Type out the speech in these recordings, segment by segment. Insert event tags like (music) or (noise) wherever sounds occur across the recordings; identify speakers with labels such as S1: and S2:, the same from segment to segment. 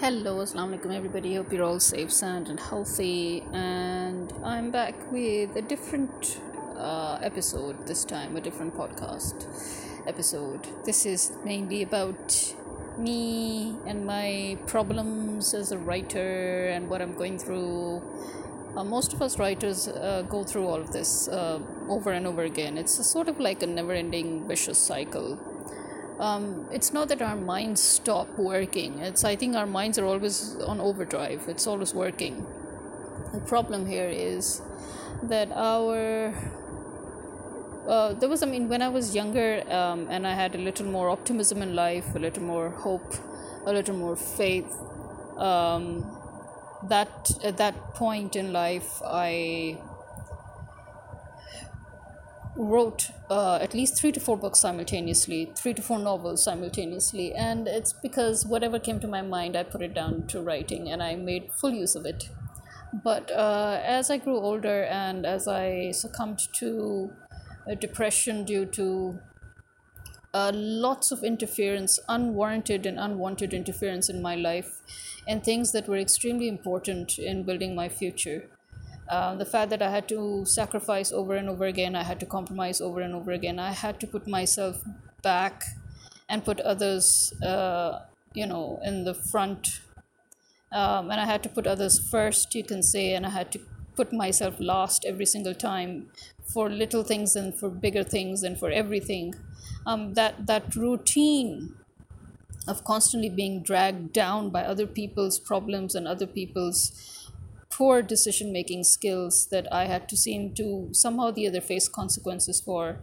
S1: Hello, Assalamu alaikum everybody. Hope you're all safe, sound, and healthy. And I'm back with a different uh, episode this time, a different podcast episode. This is mainly about me and my problems as a writer and what I'm going through. Uh, most of us writers uh, go through all of this uh, over and over again. It's sort of like a never ending vicious cycle um, it's not that our minds stop working. It's i think our minds are always on overdrive. It's always working. The problem here is that our uh, there was i mean when i was younger um, and i had a little more optimism in life a little more hope a little more faith um, that at that point in life i wrote uh, at least three to four books simultaneously, three to four novels simultaneously, and it's because whatever came to my mind, I put it down to writing and I made full use of it. But uh, as I grew older and as I succumbed to depression due to uh, lots of interference, unwarranted and unwanted interference in my life, and things that were extremely important in building my future uh, the fact that I had to sacrifice over and over again, I had to compromise over and over again, I had to put myself back and put others, uh, you know, in the front. Um, and I had to put others first, you can say, and I had to put myself last every single time for little things and for bigger things and for everything. Um, that that routine of constantly being dragged down by other people's problems and other people's poor decision making skills that I had to seem to somehow the other face consequences for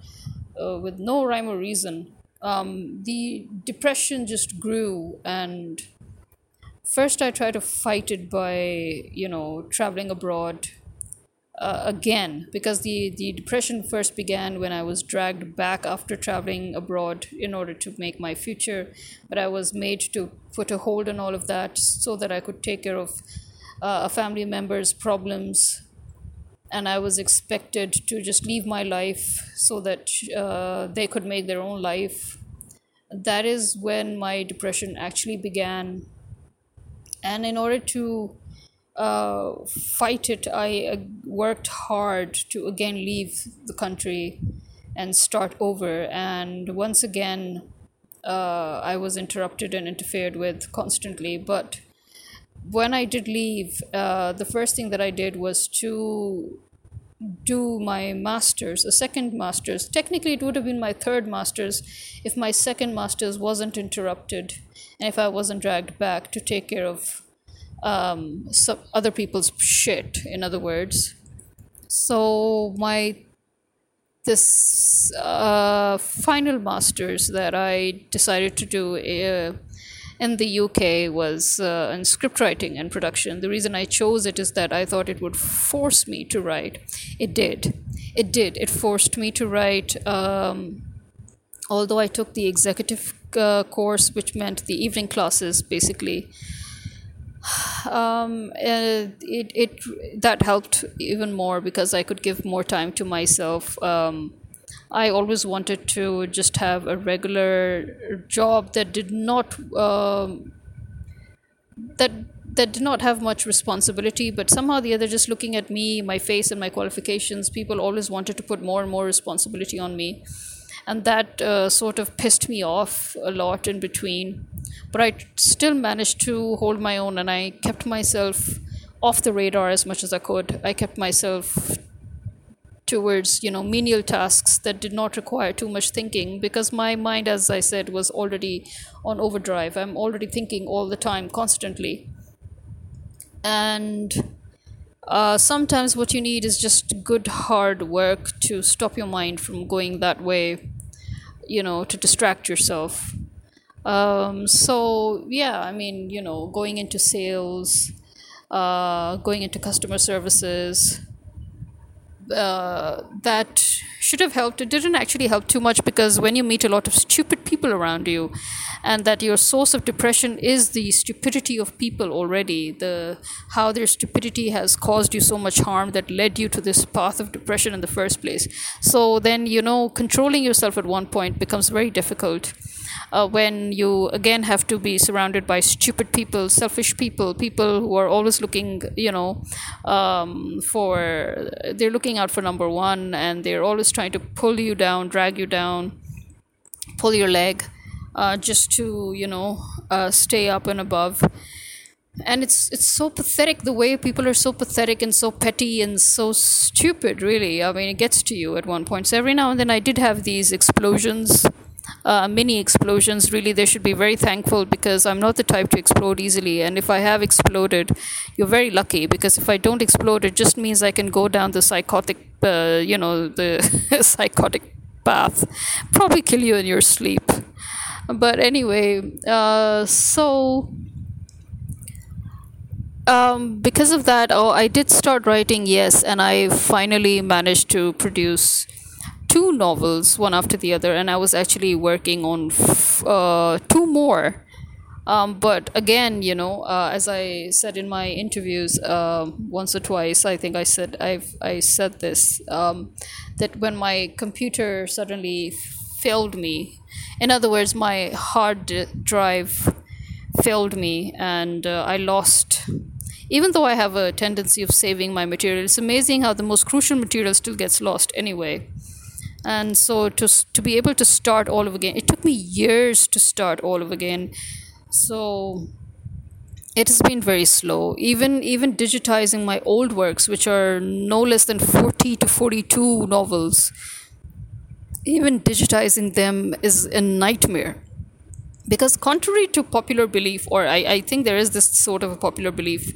S1: uh, with no rhyme or reason. Um, the depression just grew and first I tried to fight it by you know traveling abroad uh, again because the the depression first began when I was dragged back after traveling abroad in order to make my future but I was made to put a hold on all of that so that I could take care of uh, a family member's problems and I was expected to just leave my life so that uh, they could make their own life. That is when my depression actually began. And in order to uh, fight it, I uh, worked hard to again leave the country and start over. And once again, uh, I was interrupted and interfered with constantly. But when I did leave, uh, the first thing that I did was to do my master's, a second master's. Technically, it would have been my third master's if my second master's wasn't interrupted and if I wasn't dragged back to take care of um, some other people's shit, in other words. So, my this uh, final master's that I decided to do. Uh, in the UK was uh, in script writing and production. The reason I chose it is that I thought it would force me to write. It did. It did. It forced me to write. Um, although I took the executive uh, course, which meant the evening classes, basically. (sighs) Um, uh, it, it that helped even more because I could give more time to myself. Um, I always wanted to just have a regular job that did not um, that that did not have much responsibility, but somehow the other, just looking at me, my face, and my qualifications, people always wanted to put more and more responsibility on me, and that uh, sort of pissed me off a lot in between. But I still managed to hold my own, and I kept myself off the radar as much as I could. I kept myself towards you know menial tasks that did not require too much thinking because my mind as i said was already on overdrive. I'm already thinking all the time constantly. And uh, sometimes what you need is just good hard work to stop your mind from going that way you know to distract yourself. Um, so yeah i mean you know going into sales uh, going into customer services uh, that should have helped. It didn't actually help too much because when you meet a lot of stupid people around you, and that your source of depression is the stupidity of people already, the how their stupidity has caused you so much harm that led you to this path of depression in the first place. So then you know controlling yourself at one point becomes very difficult. Uh, when you again have to be surrounded by stupid people, selfish people, people who are always looking, you know, um, for they're looking out for number one, and they're always trying to pull you down, drag you down, pull your leg, uh, just to you know uh, stay up and above. And it's it's so pathetic the way people are so pathetic and so petty and so stupid really. I mean it gets to you at one point. So every now and then i did have these explosions uh, mini explosions really they should be very thankful because i'm not the type to explode easily. And if i have exploded you're very lucky because if i don't explode it just means i can go down the psychotic uh, you know the (laughs) psychotic path probably kill you in your sleep. But anyway uh, so um, because of that, oh, I did start writing, yes, and I finally managed to produce two novels, one after the other, and I was actually working on f- uh, two more. Um, but again, you know, uh, as I said in my interviews uh, once or twice, I think I said I've I said this um, that when my computer suddenly failed me, in other words, my hard drive failed me, and uh, I lost even though I have a tendency of saving my material, it's amazing how the most crucial material still gets lost anyway. And so to to be able to start all over again, it took me years to start all over again. So it has been very slow. Even even digitizing my old works, which are no less than forty to forty-two novels, even digitizing them is a nightmare because contrary to popular belief or I, I think there is this sort of a popular belief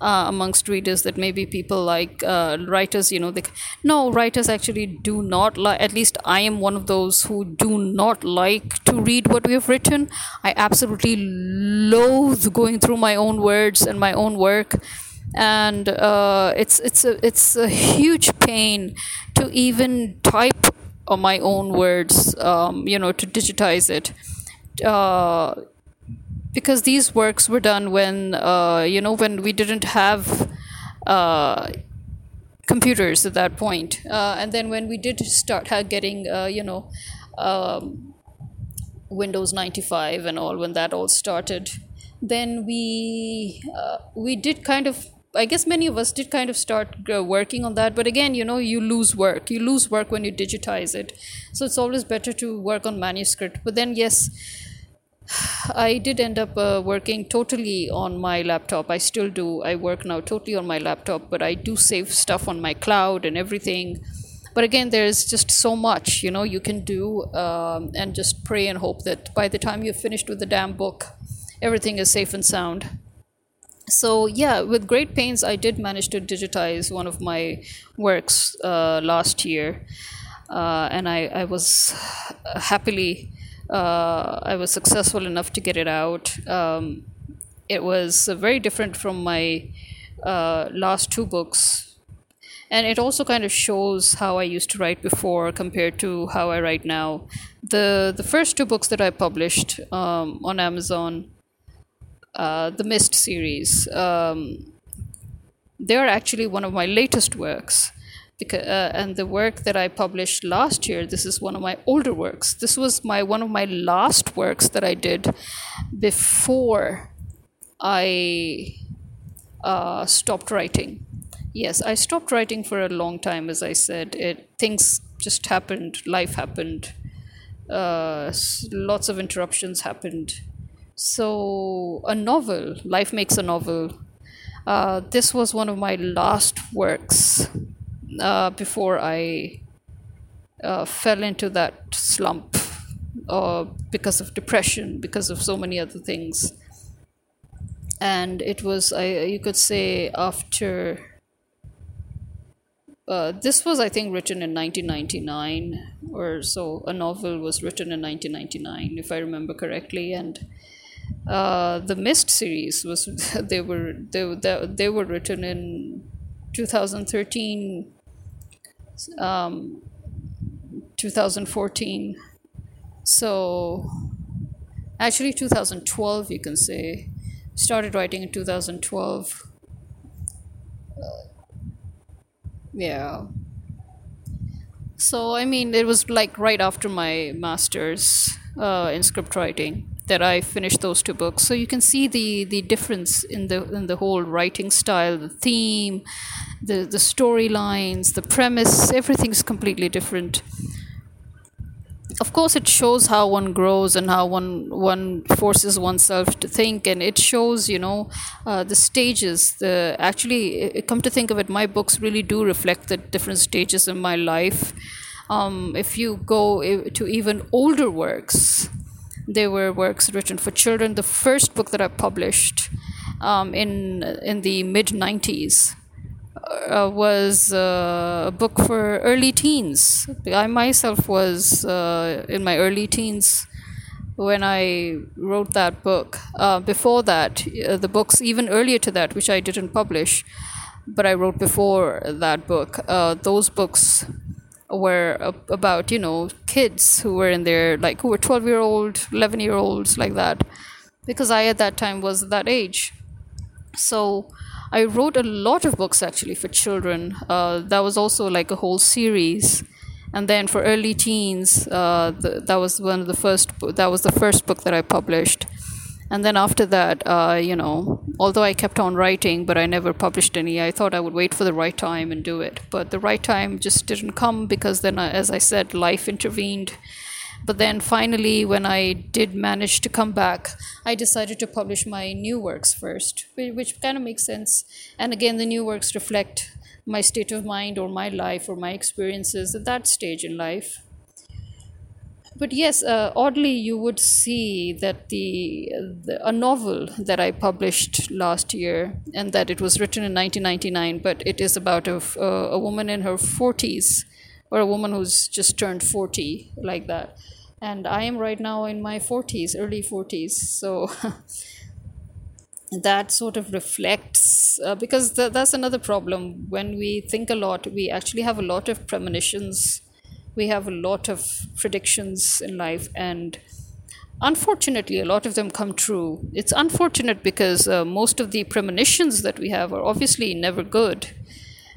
S1: uh, amongst readers that maybe people like uh, writers you know they no writers actually do not like at least i am one of those who do not like to read what we have written. I absolutely loathe going through my own words and my own work. And uh, it's it's a it's a huge pain to even type on my own words um, you know to digitize it. Uh, because these works were done when uh, you know when we didn't have uh, computers at that point. Uh, and then when we did start getting uh, you know um, Windows 95 and all when that all started, then we uh, we did kind of I guess many of us did kind of start uh, working on that, but again, you know, you lose work. You lose work when you digitize it. So it's always better to work on manuscript. But then, yes, I did end up uh, working totally on my laptop. I still do. I work now totally on my laptop, but I do save stuff on my cloud and everything. But again, there's just so much you know you can do, um, and just pray and hope that by the time you're finished with the damn book, everything is safe and sound. So yeah, with great pains, I did manage to digitize one of my works uh, last year, uh, and I, I was happily uh, I was successful enough to get it out. Um, it was very different from my uh, last two books. And it also kind of shows how I used to write before compared to how I write now. The, the first two books that I published um, on Amazon, uh, the Mist series, um, they're actually one of my latest works because, uh, and the work that I published last year, this is one of my older works. This was my one of my last works that I did before I uh, stopped writing. Yes, I stopped writing for a long time, as I said. It things just happened, life happened, uh, lots of interruptions happened. So a novel, life makes a novel. Uh, this was one of my last works uh, before I uh, fell into that slump uh, because of depression, because of so many other things. And it was, I, you could say, after. Uh, this was, I think, written in 1999 or so. A novel was written in 1999, if I remember correctly, and uh, the Mist series was (laughs) they were they, they, they were written in 2013 um, 2014. So, actually, 2012, you can say. Started writing in 2012. Uh, yeah. So, I mean, it was like right after my master's. uh, in script writing that I finished those two books. So you can see the the difference in the in the whole writing style, the theme, the the storylines, the premise. Everything's completely different. Of course, it shows how one grows and how one one forces oneself to think, and it shows you know uh, the stages. The actually, come to think of it, my books really do reflect the different stages in my life. Um, if you go to even older works, they were works written for children. The first book that I published um, in in the mid '90s uh, was uh, a book for early teens. I myself was uh, in my early teens when I wrote that book. Uh, before that, uh, the books even earlier to that, which I didn't publish, but I wrote before that book. Uh, those books were about you know kids who were in their like who were 12 year old 11 year olds like that because i at that time was that age so i wrote a lot of books actually for children. Uh, that was also like a whole series. And then for early teens uh, the, that was one of the first that was the first book that i published. And then after that uh, you know although i kept on writing but i never published any i thought i would wait for the right time and do it. But the right time just didn't come because then uh, as i said life intervened but then finally when i did manage to come back i decided to publish my new works first which kind of makes sense. And again the new works reflect my state of mind or my life or my experiences at that stage in life. But yes, uh, oddly, you would see that the, the, a novel that I published last year, and that it was written in 1999, but it is about a, a woman in her 40s, or a woman who's just turned 40, like that. And I am right now in my 40s, early 40s. So (laughs) that sort of reflects, uh, because th- that's another problem. When we think a lot, we actually have a lot of premonitions we have a lot of predictions in life and unfortunately a lot of them come true it's unfortunate because uh, most of the premonitions that we have are obviously never good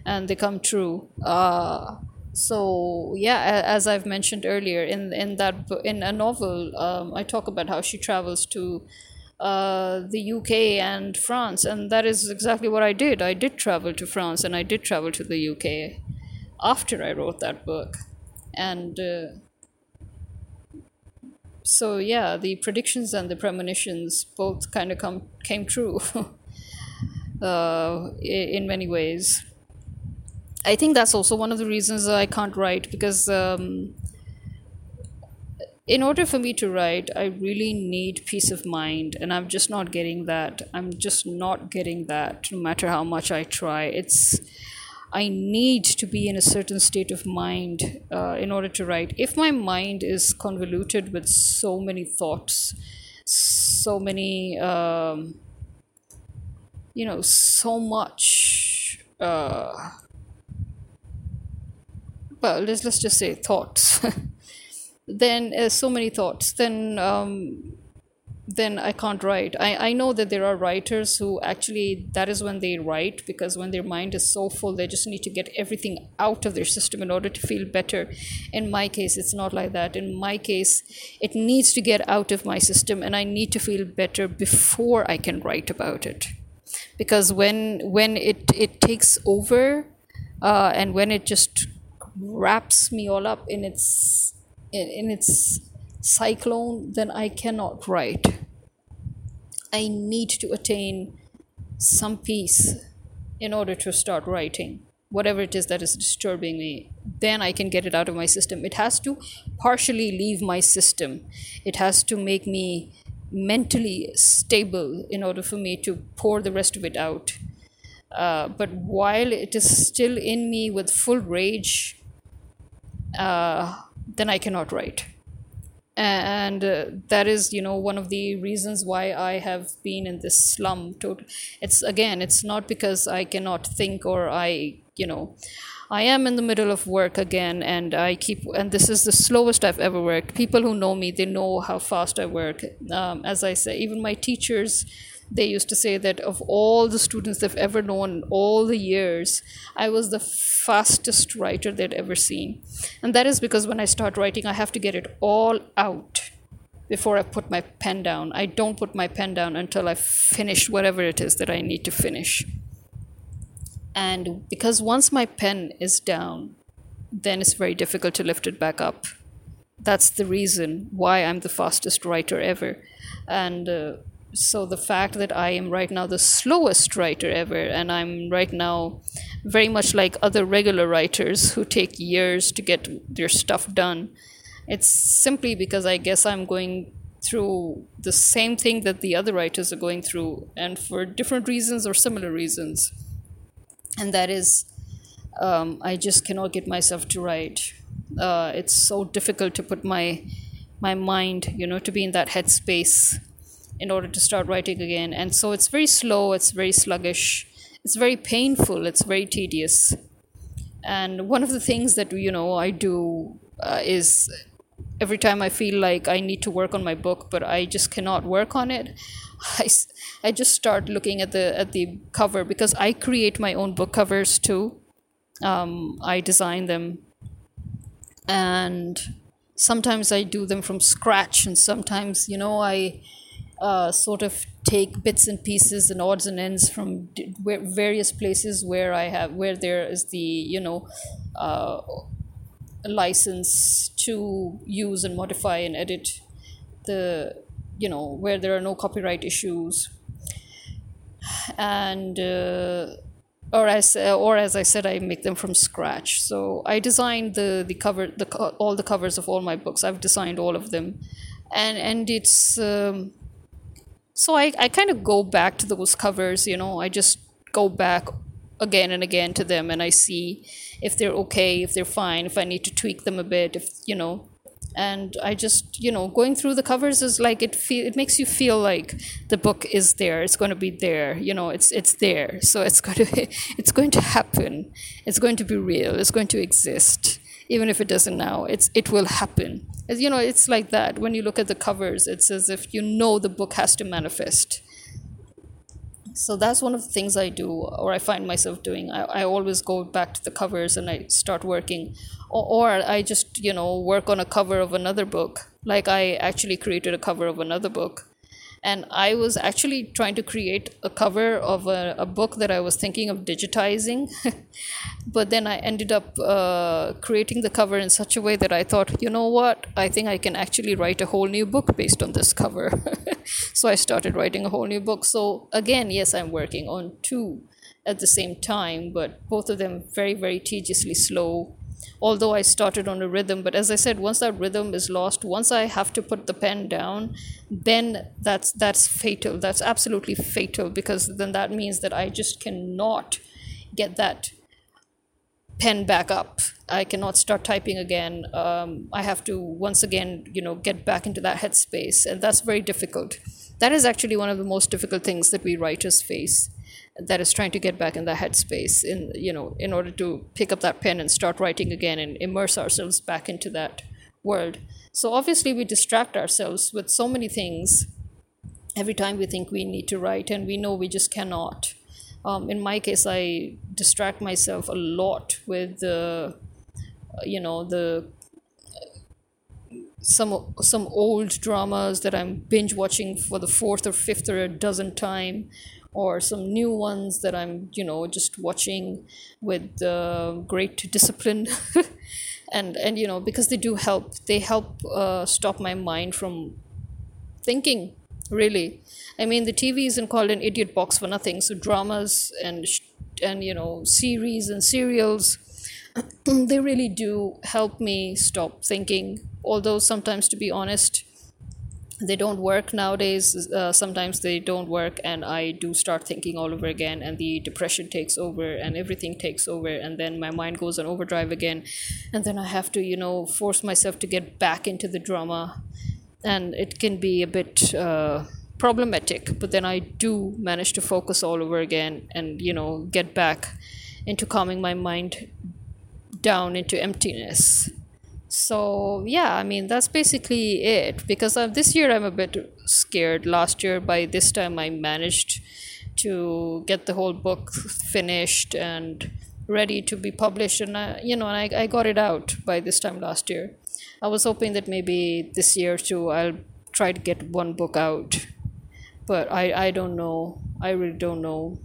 S1: and they come true uh, so yeah as i've mentioned earlier in in that in a novel um, i talk about how she travels to uh, the UK and France, and that is exactly what I did. I did travel to France and I did travel to the UK after I wrote that book and uh, so yeah the predictions and the premonitions both kind of come came true (laughs) uh, in many ways i think that's also one of the reasons i can't write because um, in order for me to write i really need peace of mind and i'm just not getting that i'm just not getting that no matter how much i try it's I need to be in a certain state of mind uh, in order to write. If my mind is convoluted with so many thoughts, so many, um, you know, so much. Uh, well, let's let's just say thoughts. (laughs) then uh, so many thoughts. Then um, then I can't write. I, I know that there are writers who actually that is when they write because when their mind is so full, they just need to get everything out of their system in order to feel better. In my case, it's not like that. In my case, it needs to get out of my system and I need to feel better before I can write about it. Because when when it, it takes over uh, and when it just wraps me all up in its in, in its cyclone, then I cannot write. I need to attain some peace in order to start writing. Whatever it is that is disturbing me, then I can get it out of my system. It has to partially leave my system. It has to make me mentally stable in order for me to pour the rest of it out. Uh, but while it is still in me with full rage, uh, then I cannot write. And uh, that is you know one of the reasons why i have been in this slum. Total it's again it's not because i cannot think or i you know i am in the middle of work again and i keep and this is the slowest i've ever worked. People who know me they know how fast i work. Um, as i say even my teachers they used to say that of all the students they've ever known all the years i was the fastest writer they'd ever seen and that is because when i start writing i have to get it all out before I put my pen down. I don't put my pen down until I've finished whatever it is that I need to finish. And because once my pen is down, then it's very difficult to lift it back up. That's the reason why I'm the fastest writer ever. And uh, so the fact that I am right now the slowest writer ever, and I'm right now very much like other regular writers who take years to get their stuff done, it's simply because I guess I'm going through the same thing that the other writers are going through, and for different reasons or similar reasons. And that is, um, I just cannot get myself to write. Uh, it's so difficult to put my my mind, you know, to be in that headspace in order to start writing again. And so it's very slow, it's very sluggish, it's very painful, it's very tedious. And one of the things that, you know, I do uh, is every time I feel like I need to work on my book, but I just cannot work on it, (laughs) I, I just start looking at the at the cover because I create my own book covers too. Um, I design them, and sometimes I do them from scratch, and sometimes you know I uh, sort of take bits and pieces and odds and ends from d- various places where I have where there is the you know uh, license to use and modify and edit the you know where there are no copyright issues and uh, or as or as I said, I make them from scratch. So I designed the the cover the all the covers of all my books. I've designed all of them, and and it's um, so I, I kind of go back to those covers you know i just go back again and again to them and i see if they're okay if they're fine if i need to tweak them a bit if you know. And i just you know going through the covers is like it feel it makes you feel like the book is there it's going to be there you know it's it's there. So it's going (laughs) to it's going to happen it's going to be real it's going to exist even if it doesn't now it's it will happen. As you know it's like that. When you look at the covers it's as if you know the book has to manifest. So that's one of the things i do or i find myself doing. I, I always go back to the covers and i start working. Or, or i just you know work on a cover of another book. Like i actually created a cover of another book and I was actually trying to create a cover of a, a book that I was thinking of digitizing. (laughs) but then I ended up uh, creating the cover in such a way that I thought, you know what, I think I can actually write a whole new book based on this cover. (laughs) so I started writing a whole new book. So again, yes, I'm working on two at the same time, but both of them very, very tediously slow although I started on a rhythm. But as I said, once that rhythm is lost, once I have to put the pen down, then that's that's fatal. That's absolutely fatal because then that means that I just cannot get that pen back up. I cannot start typing again. Um, I have to once again, you know, get back into that headspace, and that's very difficult. That is actually one of the most difficult things that we writers face that is trying to get back in the headspace in you know in order to pick up that pen and start writing again and immerse ourselves back into that world. So obviously we distract ourselves with so many things every time we think we need to write and we know we just cannot. Um, in my case i distract myself a lot with the you know the some some old dramas that I'm binge watching for the fourth or fifth or a dozen time, or some new ones that I'm, you know, just watching with uh, great discipline. (laughs) and, and, you know, because they do help, they help uh, stop my mind from thinking, really. I mean, the TV isn't called an idiot box for nothing. So dramas and, and you know, series and serials, (clears throat) they really do help me stop thinking. Although sometimes, to be honest, they don't work nowadays uh, sometimes they don't work and i do start thinking all over again and the depression takes over and everything takes over and then my mind goes on overdrive again. And then i have to you know force myself to get back into the drama. And it can be a bit uh, problematic but then i do manage to focus all over again and you know get back into calming my mind down into emptiness so yeah i mean that's basically it because uh, this year i'm a bit scared last year by this time i managed to get the whole book finished and ready to be published and I, you know and I, I got it out by this time last year i was hoping that maybe this year too i'll try to get one book out. But I, I don't know. I really don't know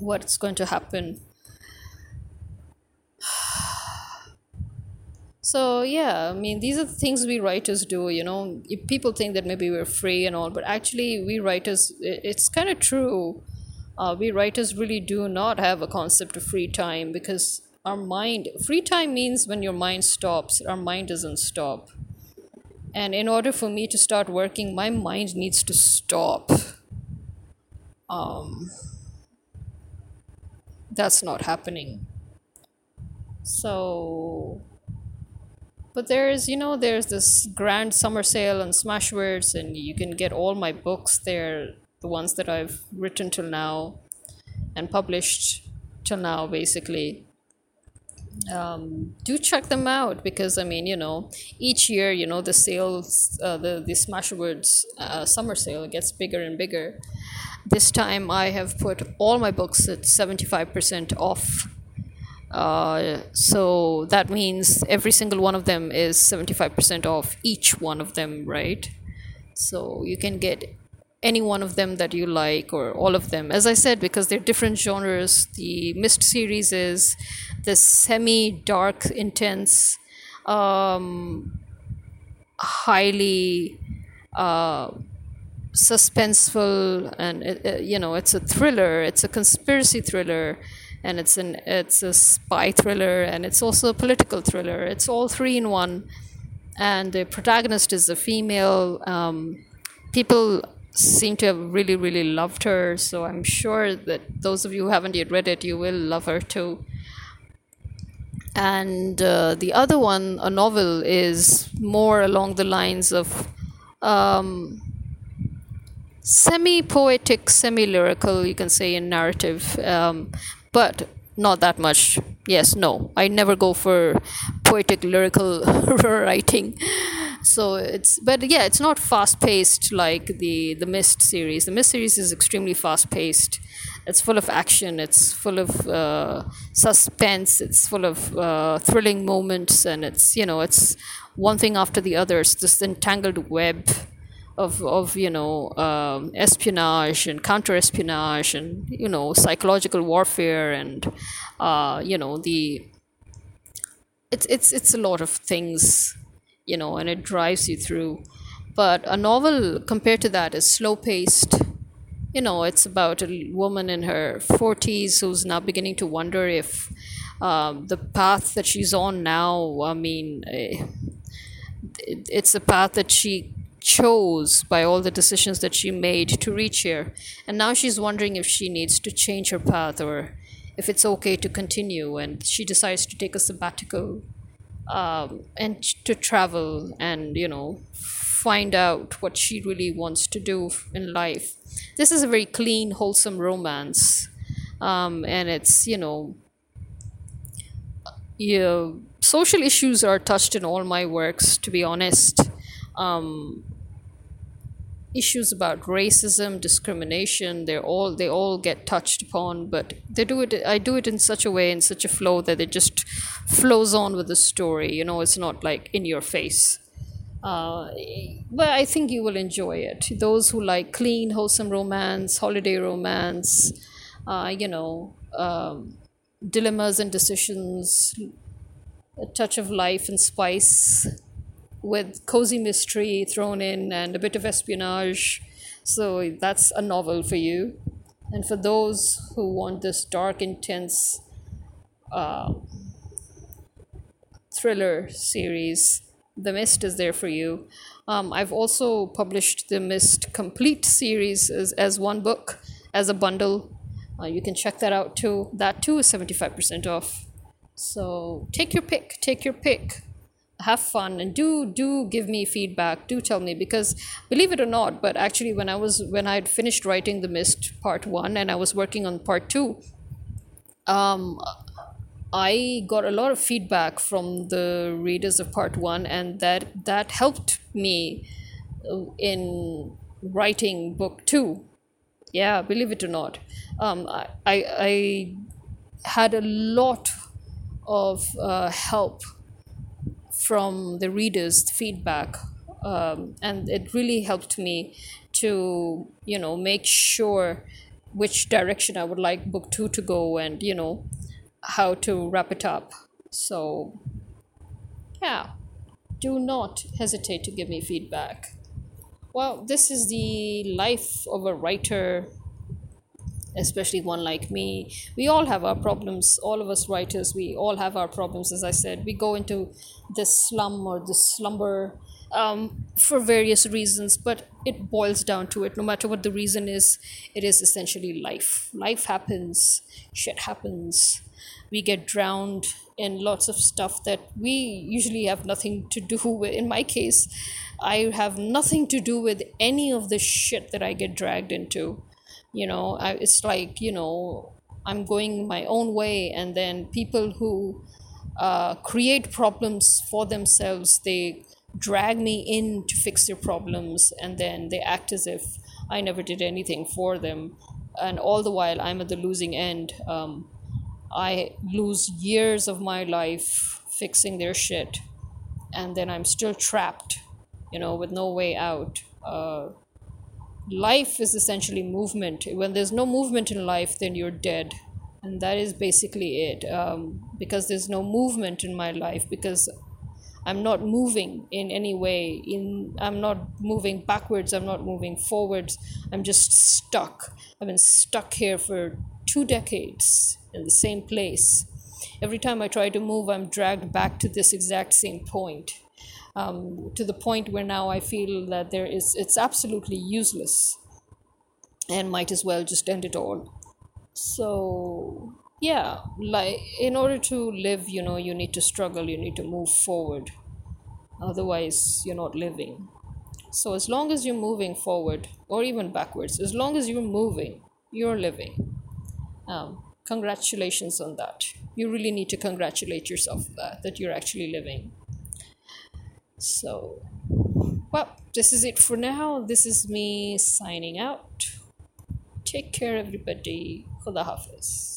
S1: what's going to happen. So yeah, I mean these are the things we writers do. You know, if people think that maybe we're free and all, but actually we writers, it's kind of true. Uh, we writers really do not have a concept of free time because our mind free time means when your mind stops our mind doesn't stop and in order for me to start working my mind needs to stop um, that's not happening so but there's you know there's this grand summer sale on smashwords and you can get all my books there the ones that i've written till now and published till now basically um, do check them out because I mean, you know, each year, you know, the sales, uh, the the Smashwords uh, summer sale gets bigger and bigger. This time, I have put all my books at seventy five percent off. Uh, so that means every single one of them is 75% off each one of them, right? So you can get any one of them that you like or all of them as i said because they're different genres the mist series is this semi dark intense um, highly uh, suspenseful and it, it, you know it's a thriller it's a conspiracy thriller and it's an it's a spy thriller and it's also a political thriller it's all three in one and the protagonist is a female um, people seem to have really, really loved her. So I'm sure that those of you who haven't yet read it, you will love her too. And uh, the other one, a novel, is more along the lines of um, semi poetic, semi lyrical, you can say, in narrative, um, but not that much. Yes, no, I never go for poetic, lyrical (laughs) writing. So it's but yeah it's not fast paced like the the mist series. The mist series is extremely fast paced it's full of action. It's full of uh, suspense. It's full of uh, thrilling moments. And it's you know it's one thing after the other. It's this entangled web of, of you know um, espionage and counter espionage and you know psychological warfare and uh, you know the it's it's it's a lot of things you know, and it drives you through. But a novel compared to that is slow paced. You know, it's about a woman in her 40s who's now beginning to wonder if um, the path that she's on now, I mean, eh, it's a path that she chose by all the decisions that she made to reach here. And now she's wondering if she needs to change her path or if it's okay to continue. And she decides to take a sabbatical um, and to travel and you know find out what she really wants to do in life. This is a very clean, wholesome romance, um, and it's you know, yeah, social issues are touched in all my works. To be honest, um, issues about racism discrimination they're all they all get touched upon but they do it i do it in such a way in such a flow that it just flows on with the story you know it's not like in your face. Uh, but i think you will enjoy it. Those who like clean wholesome romance holiday romance uh, you know um, dilemmas and decisions a touch of life and spice with cozy mystery thrown in and a bit of espionage. So that's a novel for you. And for those who want this dark, intense uh, thriller series, The Mist is there for you. Um, I've also published the Mist Complete series as, as one book, as a bundle. Uh, you can check that out too. That too is 75% off. So take your pick, take your pick have fun and do do give me feedback do tell me because believe it or not but actually when i was when i had finished writing the mist part one and i was working on part two um i got a lot of feedback from the readers of part one and that that helped me uh, in writing book two. Yeah believe it or not. Um i i, I had a lot of uh, help from the readers' feedback um, and it really helped me to you know make sure which direction I would like book two to go and you know how to wrap it up. So yeah, do not hesitate to give me feedback. Well, this is the life of a writer especially one like me. We all have our problems. All of us writers we all have our problems as i said. We go into this slum or this slumber um, for various reasons but it boils down to it. No matter what the reason is it is essentially life. Life happens. Shit happens. We get drowned in lots of stuff that we usually have nothing to do (laughs) with. In my case i have nothing to do with any of the shit that i get dragged into you know I, it's like you know i'm going my own way and then people who uh, create problems for themselves they drag me in to fix their problems and then they act as if i never did anything for them. And all the while i'm at the losing end. Um, i lose years of my life fixing their shit and then i'm still trapped you know with no way out. Uh, life is essentially movement. When there's no movement in life, then you're dead. And that is basically it. Um, because there's no movement in my life, because I'm not moving in any way. In I'm not moving backwards. I'm not moving forwards. I'm just stuck. I've been stuck here for two decades in the same place. Every time I try to move, I'm dragged back to this exact same point um, to the point where now I feel that there is it's absolutely useless and might as well just end it all. So yeah, like in order to live, you know, you need to struggle, you need to move forward. Otherwise, you're not living. So as long as you're moving forward or even backwards, as long as you're moving, you're living. Um, congratulations on that. You really need to congratulate yourself that that you're actually living. So, well, this is it for now. This is me signing out. Take care, everybody. Khuda Hafiz.